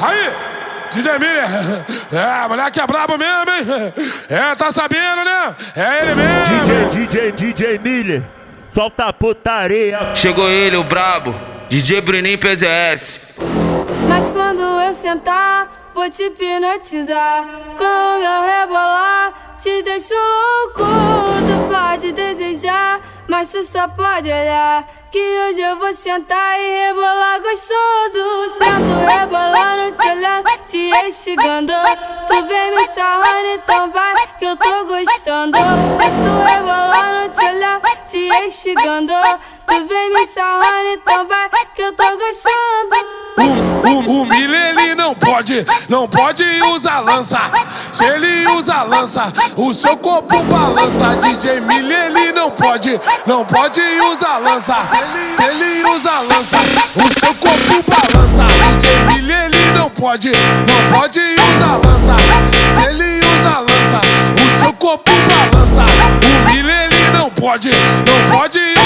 Aí, DJ Miller, é, moleque é brabo mesmo, hein? É, tá sabendo, né? É ele mesmo. DJ, DJ, DJ Miller, solta a putaria. Chegou ele, o brabo, DJ Bruninho PZS. Mas quando eu sentar, vou te hipnotizar. Com meu rebolar, te deixo louco. Tu pode desejar, mas tu só pode olhar. Que hoje eu vou sentar e rebolar gostoso. Sento rebolando, te olhando, te instigando. Tu vem me sarrando, então vai que eu tô gostando. Sento rebolando, te olhando, te instigando. Tu vem me sarrando, então vai que eu tô gostando. Pode, não pode usar lança. Se ele usa lança, o seu corpo balança. DJ Miller ele não pode, não pode usar lança. Ele, usa lança, o seu corpo balança. DJ Miller ele não pode, não pode usar lança. Se ele usa lança, o seu corpo balança. O Miller ele não pode, não pode usar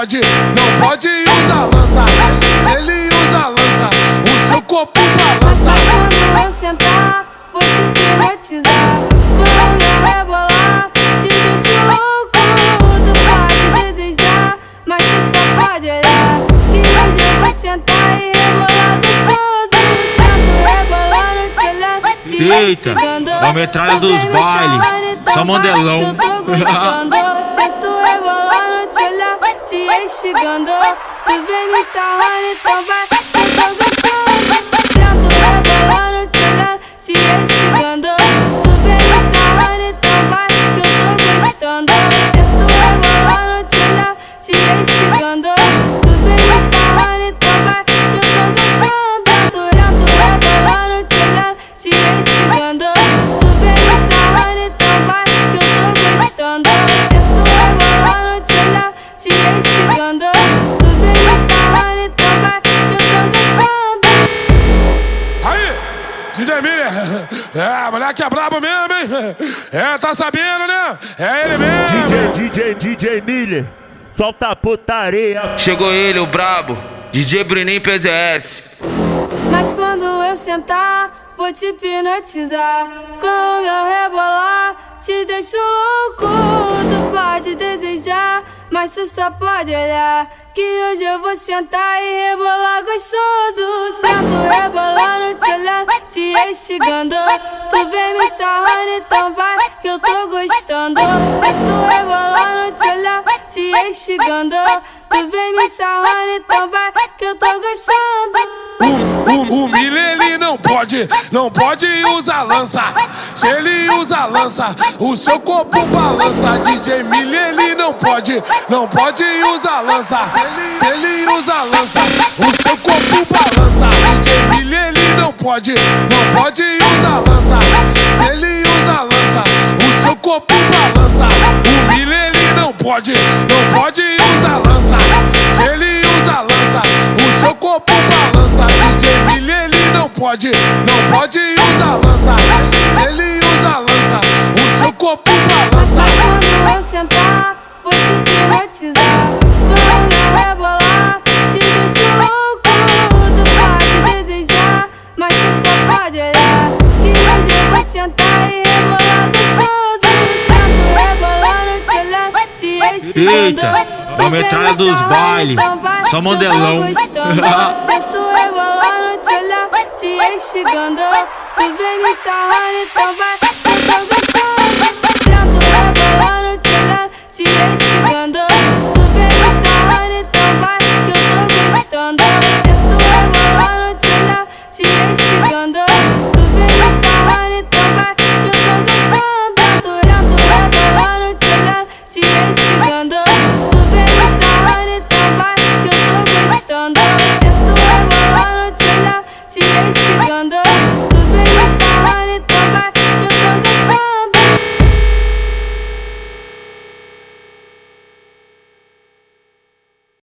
pode, não pode usar lança. Ele usa lança, o seu corpo balança. Quando eu sentar, vou te hipnotizar. Quando eu rebolar, te deixo louco. Tu pode desejar, mas tu só pode olhar. Que hoje eu vou sentar e rebolar gostoso. Sento rebolando, te olhando, te Eita, é a metralha dos bailes. Só mandelão. Instigando. Tu vem me sarrando, então vai, que eu tô gostando. Sento rebolando, te olhando, te instigando. É, moleque é brabo mesmo, hein? É, tá sabendo, né? É ele mesmo. DJ, DJ, DJ Miller, solta a putaria. Chegou ele, o brabo, DJ Bruninho PZS. Mas quando eu sentar, vou te hipnotizar. Com meu rebolar, te deixo louco. Tu pode desejar, mas tu só pode olhar. Que hoje eu vou sentar e rebolar gostoso. Sento te instigando. Tu vem me sarrando, então vai que eu tô gostando. Sento rebolando, te olhando, te instigando. Tu vem me sarrando, então vai que eu tô gostando. O, o, o Miller ele não pode, não pode usar lança. Se ele usa lança, o seu corpo balança. DJ Miller ele não pode, não pode usar lança. Ele, ele usa lança, pode, não pode usar lança. Se ele usa lança, o seu corpo balança. O Miller ele não pode, não pode usar lança. Se ele usa lança, o seu corpo balança. DJ Miller ele não pode, não pode usar lança. Ele usa lança, o seu corpo balança. Eu sentar, vou te hipnotizar. Sentar e rebolar gostoso. Sento rebolando, te te. Eita, a metralha dos bailes. Só mandelão. Rebolando, te instigando. Tu vem me sarrando, então vai